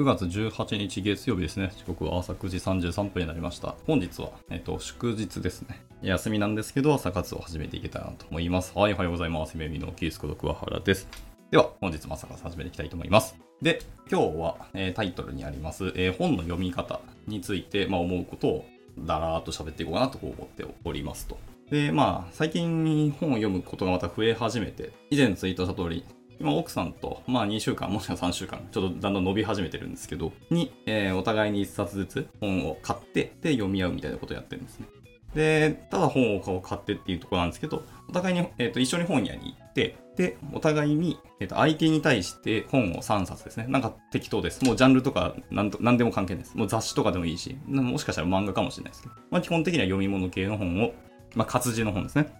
9月18日月曜日ですね。時刻は朝9時33分になりました。本日は、えっと、祝日ですね。休みなんですけど、朝活を始めていけたらなと思います。はい、おはようございます。めみのキースこと桑原です。では、本日も朝活始めていきたいと思います。で、今日は、えータイトルにあります、えー本の読み方について、まあ、思うことをだらーっと喋っていこうかなと思っておりますと。で、まあ、最近本を読むことがまた増え始めて、以前ツイートした通り、今奥さんと、まあ2週間、もしくは3週間、ちょっとだんだん伸び始めてるんですけど、に、えーお互いに1冊ずつ本を買って、で、読み合うみたいなことをやってるんですね。で、ただ本を買ってっていうところなんですけど、お互いに、えー、と一緒に本屋に行って、で、お互いに、えー、と相手に対して本を3冊ですね。なんか適当です。もうジャンルとかなんと何でも関係ないです。もう雑誌とかでもいいし、もしかしたら漫画かもしれないですけど、まあ基本的には読み物系の本を、まあ活字の本ですね。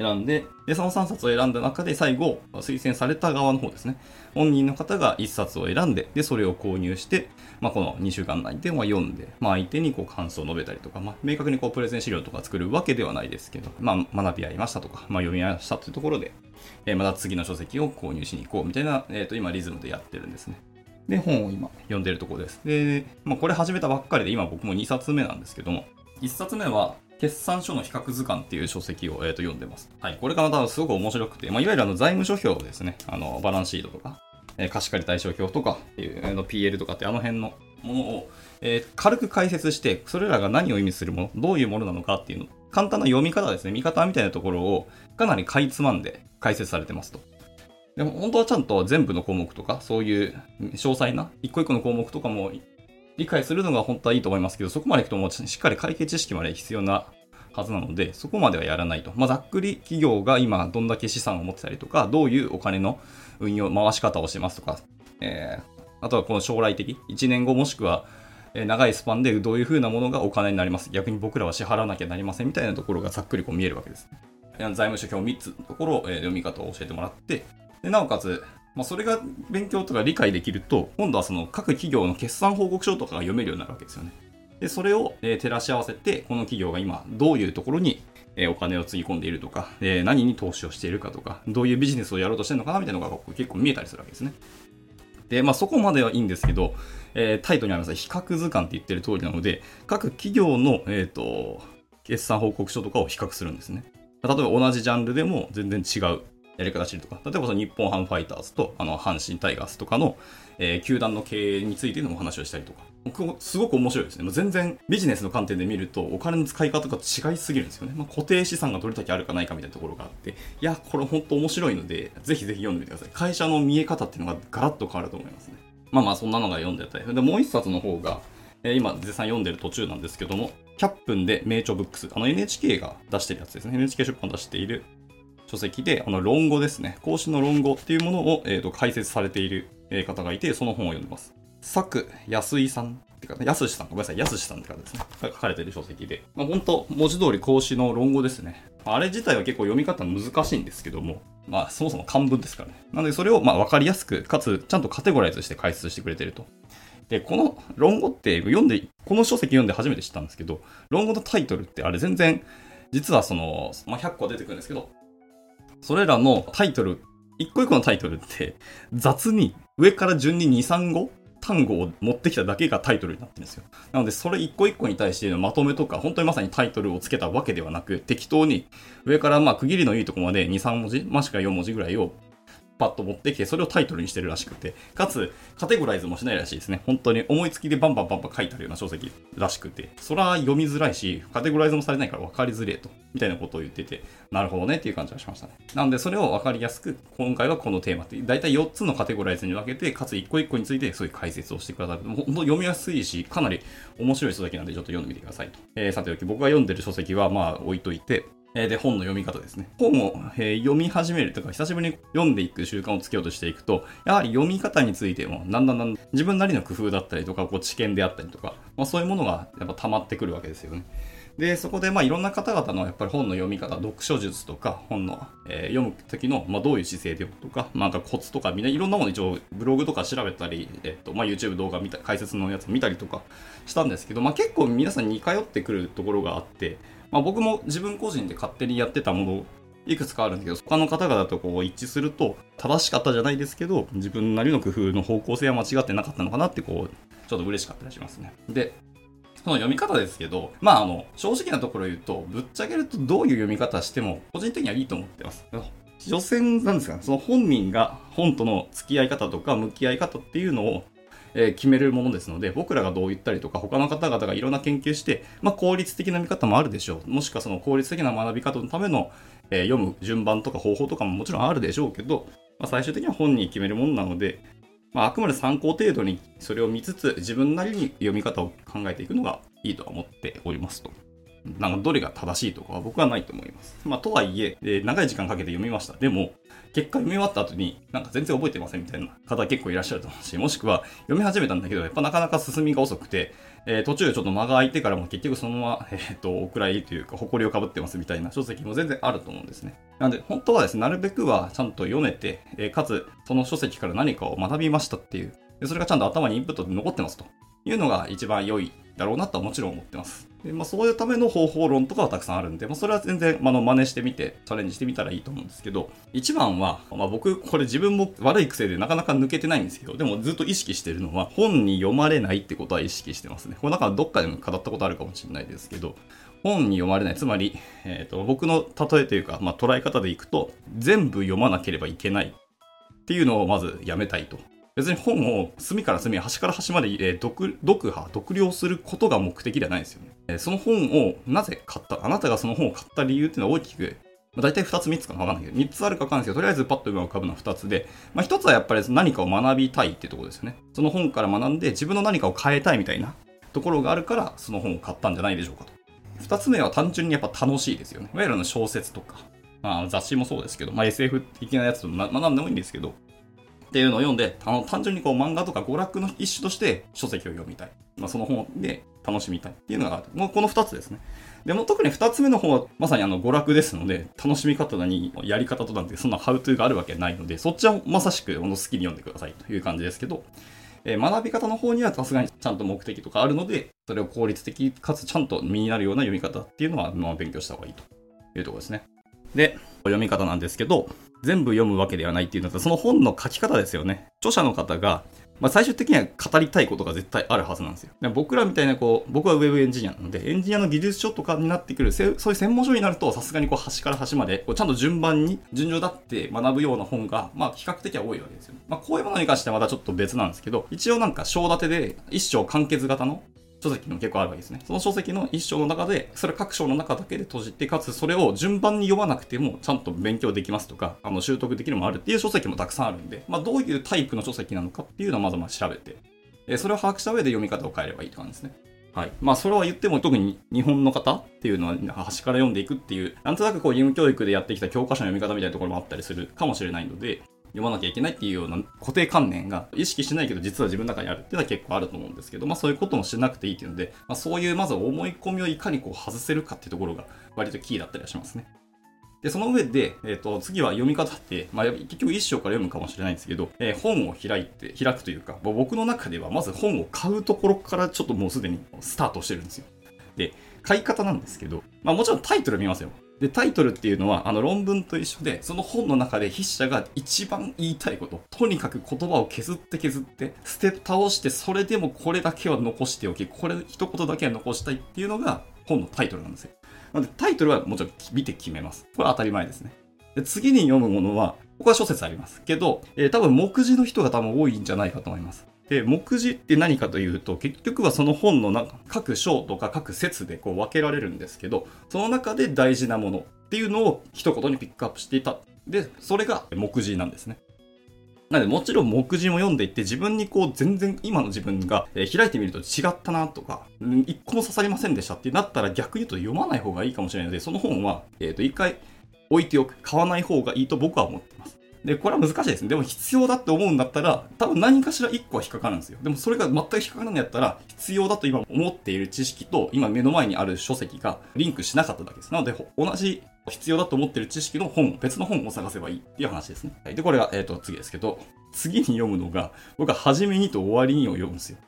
選んで、で、その3冊を選んだ中で最後、推薦された側の方ですね。本人の方が1冊を選んで、で、それを購入して、まあ、この2週間内でま読んで、まあ、相手にこう感想を述べたりとか、まあ、明確にこうプレゼン資料とか作るわけではないですけど、まあ、学び合いましたとか、まあ、読み合いましたというところで、えーまた次の書籍を購入しに行こうみたいな、えっ、と、今リズムでやってるんですね。で、本を今読んでるところです。で、まあ、これ始めたばっかりで、今僕も2冊目なんですけども、1冊目は、決算書の比較図鑑っていう書籍を、えー、と読んでます。はい。これがまたすごく面白くて、まあ、いわゆるあの財務諸表ですね。あの、バランスシートとか、えー貸借り対照表とかっていう、あの PL とかってあの辺のものを、えー軽く解説して、それらが何を意味するもの、どういうものなのかっていうの、簡単な読み方ですね、見方みたいなところをかなりかいつまんで解説されてますと。でも本当はちゃんと全部の項目とか、そういう詳細な一個一個の項目とかも理解するのが本当はいいと思いますけど、そこまでいくともうしっかり会計知識まで必要なはずなので、そこまではやらないと。まあ、ざっくり企業が今どんだけ資産を持ってたりとか、どういうお金の運用、回し方をしてますとか、えー、あとはこの将来的、1年後もしくは、長いスパンでどういう風なものがお金になります。逆に僕らは支払わなきゃなりませんみたいなところがざっくりこう見えるわけです。財務諸表3つのところを、読み方を教えてもらって、でなおかつ、まあ、それが勉強とか理解できると、今度はその各企業の決算報告書とかが読めるようになるわけですよね。で、それを、え照らし合わせて、この企業が今どういうところに、えお金をつぎ込んでいるとか、え何に投資をしているかとか、どういうビジネスをやろうとしてるのかなみたいなのが結構見えたりするわけですね。で、まあそこまではいいんですけど、えータイトルにあります比較図鑑って言ってる通りなので、各企業の、えっ、と、決算報告書とかを比較するんですね。例えば同じジャンルでも全然違うやり方してるとか、例えばその日本ハムファイターズとあの阪神タイガースとかの、えー球団の経営についてのお話をしたりとか、僕すごく面白いですね。もう全然ビジネスの観点で見るとお金の使い方が違いすぎるんですよね。まあ、固定資産がどれだけあるかないかみたいなところがあって、いや、これ本当面白いので、ぜひぜひ読んでみてください。会社の見え方っていうのがガラッと変わると思いますね。まあまあそんなのが読んでたり。で、もう一冊の方が、えー今絶賛読んでる途中なんですけども、100分で名著ブックス。あの NHK が出してるやつですね。NHK 出版出している書籍で、あの論語ですね。孔子の論語っていうものを、えー、と解説されている方がいて、その本を読んでます。作安井さんってか、安さん、ごめんなさい、安さんって方ですね。書かれている書籍で。まあ、本当文字通り孔子の論語ですね。あれ自体は結構読み方難しいんですけども、まあそもそも漢文ですからね。なのでそれをまあ分かりやすく、かつちゃんとカテゴライズして解説してくれてると。で、この論語って読んで、この書籍読んで初めて知ったんですけど、論語のタイトルってあれ全然、実はその、まあ、100個出てくるんですけど、それらのタイトル、一個一個のタイトルって雑に上から順に2、3語単語を持ってきただけがタイトルになってるんですよ。なので、それ一個一個に対してのまとめとか、本当にまさにタイトルをつけたわけではなく、適当に上からまあ区切りのいいとこまで2、3文字、もしくは4文字ぐらいをパッと持ってきて、それをタイトルにしてるらしくて、かつ、カテゴライズもしないらしいですね。本当に思いつきでバンバンバンバン書いてあるような書籍らしくて、それは読みづらいし、カテゴライズもされないから分かりづれえと、みたいなことを言ってて、なるほどねっていう感じがしましたね。なので、それを分かりやすく、今回はこのテーマって、だいたい4つのカテゴライズに分けて、かつ1個1個についてそういう解説をしてくださる。もう本当読みやすいし、かなり面白い書籍なんで、ちょっと読んでみてくださいと。えー、さておき、僕が読んでる書籍は、まあ、置いといて、えーで、本の読み方ですね。本を、えー読み始めるとか、久しぶりに読んでいく習慣をつけようとしていくと、やはり読み方についても、だんだんだん自分なりの工夫だったりとか、こう知見であったりとか、まあ、そういうものがやっぱ溜まってくるわけですよね。で、そこでまあいろんな方々のやっぱり本の読み方、読書術とか、本の、えー読む時の、まあ、どういう姿勢で読むとか、まあなんかコツとか、みんないろんなもの一応ブログとか調べたり、えっと、まあ YouTube 動画見た、解説のやつ見たりとかしたんですけど、まあ結構皆さん似通ってくるところがあって、まあ僕も自分個人で勝手にやってたものいくつかあるんだけど、他の方々とこう一致すると、正しかったじゃないですけど、自分なりの工夫の方向性は間違ってなかったのかなってこう、ちょっと嬉しかったりしますね。で、その読み方ですけど、まああの、正直なところ言うと、ぶっちゃけるとどういう読み方しても、個人的にはいいと思ってます。所詮なんですかね、その本人が本との付き合い方とか向き合い方っていうのを、え、決めるものですので、僕らがどう言ったりとか、他の方々がいろんな研究して、まあ、効率的な見方もあるでしょう。もしくはその効率的な学び方のための、え、読む順番とか方法とかももちろんあるでしょうけど、まあ、最終的には本人決めるものなので、まあ、あくまで参考程度にそれを見つつ、自分なりに読み方を考えていくのがいいとは思っておりますと。なんかどれが正しいとかは僕はないと思います。まあ、とはいえ、えー、長い時間かけて読みました。でも、結果読み終わった後に、なんか全然覚えてませんみたいな方結構いらっしゃると思うし、もしくは読み始めたんだけど、やっぱなかなか進みが遅くて、えー、途中ちょっと間が空いてからも結局そのまま、えっ、ー、と、お蔵入りというか、誇りをかぶってますみたいな書籍も全然あると思うんですね。なんで、本当はですね、なるべくはちゃんと読めて、え、かつ、その書籍から何かを学びましたっていう、でそれがちゃんと頭にインプットで残ってますというのが一番良いだろうなとはもちろん思ってます。でまあ、そういうための方法論とかはたくさんあるんで、まあ、それは全然、まあの、真似してみて、チャレンジしてみたらいいと思うんですけど、一番は、まあ、僕、これ自分も悪い癖でなかなか抜けてないんですけど、でもずっと意識してるのは、本に読まれないってことは意識してますね。これなんかどっかでも語ったことあるかもしれないですけど、本に読まれない。つまり、えっ、ー、と、僕の例えというか、まあ、捉え方でいくと、全部読まなければいけないっていうのをまずやめたいと。別に本を隅から隅、端から端まで、えー、読読破、読了することが目的ではないですよね。えー、その本をなぜ買った、あなたがその本を買った理由っていうのは大きく、まあ、大体2つ3つかなわかんないけど、3つあるかわかんないですけど、とりあえずパッと今浮かぶのは2つで、まあ、1つはやっぱり何かを学びたいっていうところですよね。その本から学んで自分の何かを変えたいみたいなところがあるから、その本を買ったんじゃないでしょうかと。2つ目は単純にやっぱ楽しいですよね。いわゆるの小説とか、まあ、雑誌もそうですけど、まあ、SF 的なやつとま学んでもいいんですけど、っていうのを読んで、あの、単純にこう漫画とか娯楽の一種として書籍を読みたい。まあ、その本で楽しみたいっていうのがある。もうこの二つですね。でも特に二つ目の方はまさにあの娯楽ですので、楽しみ方にやり方となんてそんなハウトゥーがあるわけないので、そっちはまさしく好きに読んでくださいという感じですけど、えー、学び方の方にはさすがにちゃんと目的とかあるので、それを効率的かつちゃんと身になるような読み方っていうのは、まあ、勉強した方がいいというところですね。で、読み方なんですけど、全部読むわけではないっていうのは、その本の書き方ですよね。著者の方が、まあ、最終的には語りたいことが絶対あるはずなんですよ。で僕らみたいな、こう、僕はウェブエンジニアなので、エンジニアの技術書とかになってくる、そういう専門書になると、さすがにこう、端から端まで、こうちゃんと順番に、順序だって学ぶような本が、まあ、比較的は多いわけですよ。まあ、こういうものに関してはまたちょっと別なんですけど、一応なんか、章立てで、一章完結型の書籍も結構あるわけですね。その書籍の一章の中で、それ各章の中だけで閉じて、かつそれを順番に読まなくてもちゃんと勉強できますとか、あの習得できるもあるっていう書籍もたくさんあるんで、まあどういうタイプの書籍なのかっていうのをまずまあ調べて、えそれを把握した上で読み方を変えればいいって感じですね。はい。まあ、それは言っても特に日本の方っていうのは端から読んでいくっていう、なんとなくこう義務教育でやってきた教科書の読み方みたいなところもあったりするかもしれないので、読まなきゃいけないっていうような固定観念が意識しないけど実は自分の中にあるっていうのは結構あると思うんですけど、まあそういうこともしなくていいっていうので、まあそういうまず思い込みをいかにこう外せるかっていうところが割とキーだったりはしますね。で、その上で、えっ、ー、と、次は読み方って、まあ、結局一章から読むかもしれないんですけど、えー、本を開いて、開くというか、僕の中ではまず本を買うところからちょっともうすでにスタートしてるんですよ。で、買い方なんですけど、まあもちろんタイトル見ますよ。で、タイトルっていうのは、あの論文と一緒で、その本の中で筆者が一番言いたいこと、とにかく言葉を削って削って、捨て倒して、それでもこれだけは残しておき、これ一言だけは残したいっていうのが本のタイトルなんですよ。なので、タイトルはもちろん見て決めます。これは当たり前ですね。で次に読むものは、ここは諸説ありますけど、えー、多分目次の人が多分多いんじゃないかと思います。で、目次って何かというと、結局はその本の中、各章とか各説でこう分けられるんですけど、その中で大事なものっていうのを一言にピックアップしていた。で、それが目次なんですね。なので、もちろん目次も読んでいって、自分にこう、全然今の自分が、開いてみると違ったなとか、一個も刺さりませんでしたってなったら逆に言うと読まない方がいいかもしれないので、その本は、え、ー、と、一回置いておく、買わない方がいいと僕は思ってます。で、これは難しいですね。でも必要だって思うんだったら、多分何かしら1個は引っかかるんですよ。でもそれが全く引っかからないんやったら、必要だと今思っている知識と、今目の前にある書籍がリンクしなかっただけです。なので、同じ必要だと思っている知識の本、別の本を探せばいいっていう話ですね。はい、で、これが、えっ、ー、と、次ですけど、次に読むのが、僕は初めにと終わりにを読むんですよ。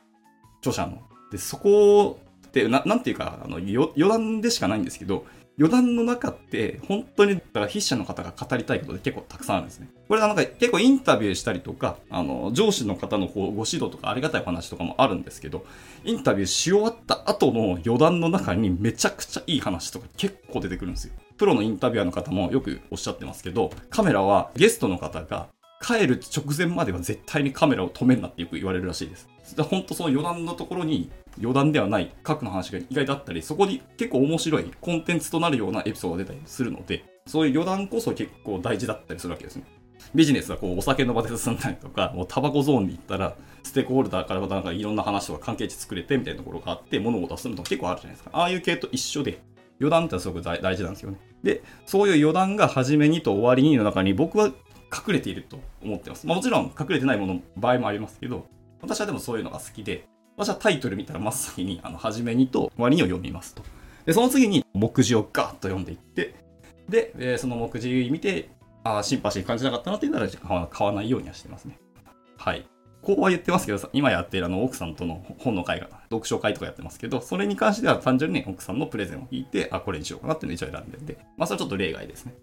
著者の。で、そこって、ななんていうか、あの、余談でしかないんですけど、余談の中って本当にだから筆者の方が語りたいことで結構たくさんあるんですね。これなんか結構インタビューしたりとか、あの、上司の方のご指導とかありがたい話とかもあるんですけど、インタビューし終わった後の余談の中にめちゃくちゃいい話とか結構出てくるんですよ。プロのインタビュアーの方もよくおっしゃってますけど、カメラはゲストの方が帰る直前までは絶対にカメラを止めんなってよく言われるらしいです。本当その余談のところに余談ではない核の話が意外とあったり、そこに結構面白いコンテンツとなるようなエピソードが出たりするので、そういう余談こそ結構大事だったりするわけですね。ビジネスはこうお酒の場で進んだりとか、もうタバコゾーンに行ったら、ステークホルダーからなんかいろんな話とか関係値作れてみたいなところがあって、物事をするの結構あるじゃないですか。ああいう系と一緒で、余談ってすごく大事なんですよね。で、そういう余談が初めにと終わりにの中に僕は隠れていると思ってます。まあ、もちろん隠れてないもの場合もありますけど、私はでもそういうのが好きで、私はタイトル見たら真っ先に、あの、初めにと終わりにを読みますと。で、その次に目次をガーッと読んでいって、で、えー、その目次見て、ああ、シンパシー感じなかったなって言ったら買わないようにはしてますね。はい。こうは言ってますけど、今やっているあの奥さんとの本の会が、読書会とかやってますけど、それに関しては単純に奥さんのプレゼンを聞いて、あ、これにしようかなっていうのを一応選んでて、まあそれはちょっと例外ですね。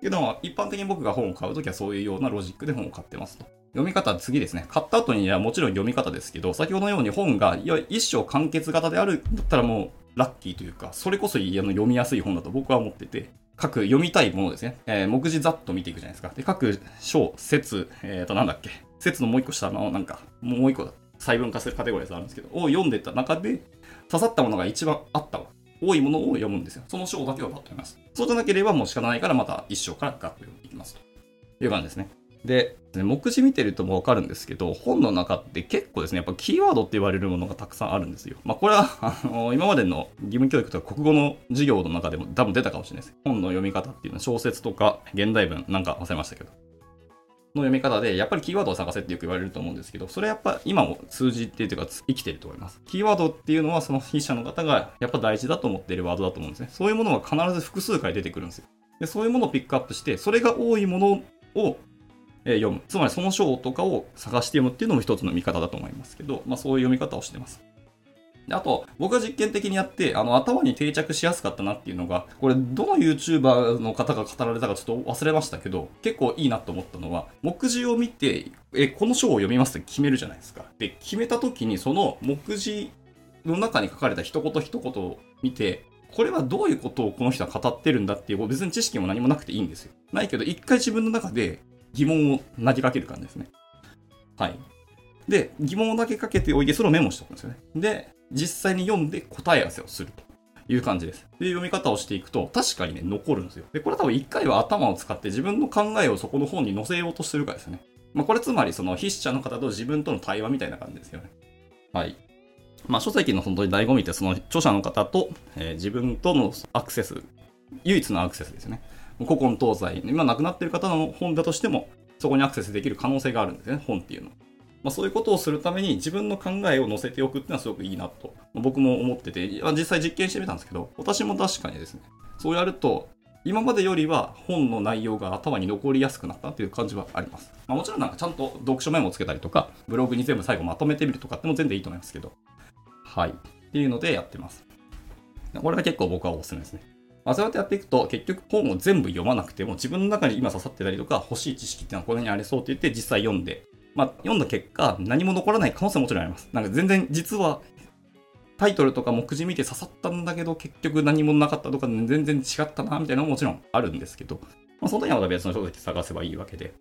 けども、一般的に僕が本を買うときはそういうようなロジックで本を買ってますと。読み方、次ですね。買った後にはもちろん読み方ですけど、先ほどのように本が一生完結型であるんだったらもうラッキーというか、それこそ読みやすい本だと僕は思ってて、各読みたいものですね。えー、目次ざっと見ていくじゃないですか。で、各章、説、えっ、ー、と、なんだっけ。説のもう一個下の、なんか、もう一個細分化するカテゴリーがあるんですけど、を読んでた中で、刺さったものが一番あったわ多いものを読むんですよ。その章だけをパッと読みます。そうじゃなければもう仕方ないからまた一章からガッと読んでいきますという感じですね。で、目次見てるともわかるんですけど、本の中って結構ですね、やっぱキーワードって言われるものがたくさんあるんですよ。まあこれは、あの、今までの義務教育とか国語の授業の中でも多分出たかもしれないです。本の読み方っていうのは小説とか現代文なんか忘れましたけど。の読み方で、やっぱりキーワードを探せってよく言われると思うんですけど、それはやっぱ今も通じてというか生きてると思います。キーワードっていうのはその筆者の方がやっぱ大事だと思っているワードだと思うんですね。そういうものが必ず複数回出てくるんですよ。でそういうものをピックアップして、それが多いものを読む。つまりその章とかを探して読むっていうのも一つの見方だと思いますけど、まあそういう読み方をしてます。あと、僕が実験的にやって、あの、頭に定着しやすかったなっていうのが、これ、どの YouTuber の方が語られたかちょっと忘れましたけど、結構いいなと思ったのは、目次を見て、え、この章を読みますって決めるじゃないですか。で、決めた時に、その目次の中に書かれた一言一言を見て、これはどういうことをこの人は語ってるんだっていう、別に知識も何もなくていいんですよ。ないけど、一回自分の中で疑問を投げかける感じですね。はい。で、疑問を投げかけておいて、それをメモしておくんですよね。で、実際に読んで答え合わせをするという感じです。で、読み方をしていくと、確かにね、残るんですよ。で、これ多分一回は頭を使って自分の考えをそこの本に載せようとしてるからですね。まあ、これつまりその筆者の方と自分との対話みたいな感じですよね。はい。まあ、書籍の本当に醍醐味ってその著者の方と、えー、自分とのアクセス、唯一のアクセスですよね。古今東西、今亡くなってる方の本だとしても、そこにアクセスできる可能性があるんですね、本っていうの。まあ、そういうことをするために自分の考えを載せておくっていうのはすごくいいなとま、僕も思ってて、実際実験してみたんですけど、私も確かにですね、そうやると、今までよりは本の内容が頭に残りやすくなったっていう感じはあります。まあ、もちろんなんかちゃんと読書メモをつけたりとか、ブログに全部最後まとめてみるとかっても全然いいと思いますけど、はい。っていうのでやってます。これが結構僕はおすすめですね。まあ、そうやってやっていくと、結局本を全部読まなくても、自分の中に今刺さってたりとか、欲しい知識っていうのはこの辺にありそうって言って、実際読んで、まあ、読んだ結果、何も残らない可能性ももちろんあります。なんか全然、実は、タイトルとか目次見て刺さったんだけど、結局何もなかったとか、全然違ったな、みたいなのももちろんあるんですけど、まあ、その時はまた別の書籍探せばいいわけで、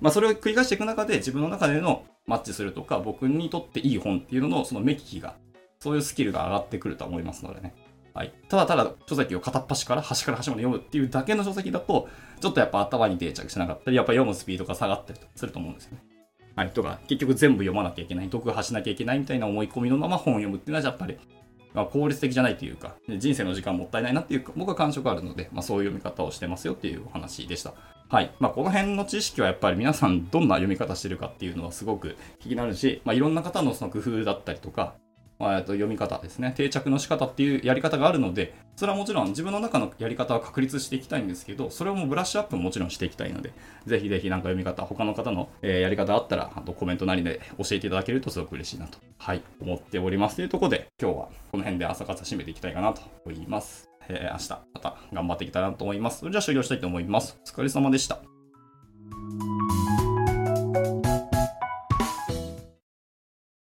まあ、それを繰り返していく中で、自分の中でのマッチするとか、僕にとっていい本っていうのの、その目利きが、そういうスキルが上がってくると思いますのでね。はい。ただただ書籍を片っ端から端から端まで読むっていうだけの書籍だと、ちょっとやっぱ頭に定着しなかったり、やっぱ読むスピードが下がったりすると思うんですよね。はい、とか、結局全部読まなきゃいけない、読破しなきゃいけないみたいな思い込みのまま本を読むっていうのはやっぱり、まあ、効率的じゃないというか、人生の時間もったいないなっていう、僕は感触あるので、まあ、そういう読み方をしてますよっていうお話でした。はい。まあ、この辺の知識はやっぱり皆さんどんな読み方してるかっていうのはすごく気になるし、まあ、いろんな方のその工夫だったりとか、まあ、と読み方ですね、定着の仕方っていうやり方があるので、それはもちろん自分の中のやり方は確立していきたいんですけど、それをもうブラッシュアップももちろんしていきたいので、ぜひぜひなんか読み方、他の方の、えやり方あったら、あとコメントなりで教えていただけるとすごく嬉しいなと、はい、思っております。というところで、今日はこの辺で朝活締めていきたいかなと思います。えー明日また頑張っていきたいなと思います。それじゃあ終了したいと思います。お疲れ様でした。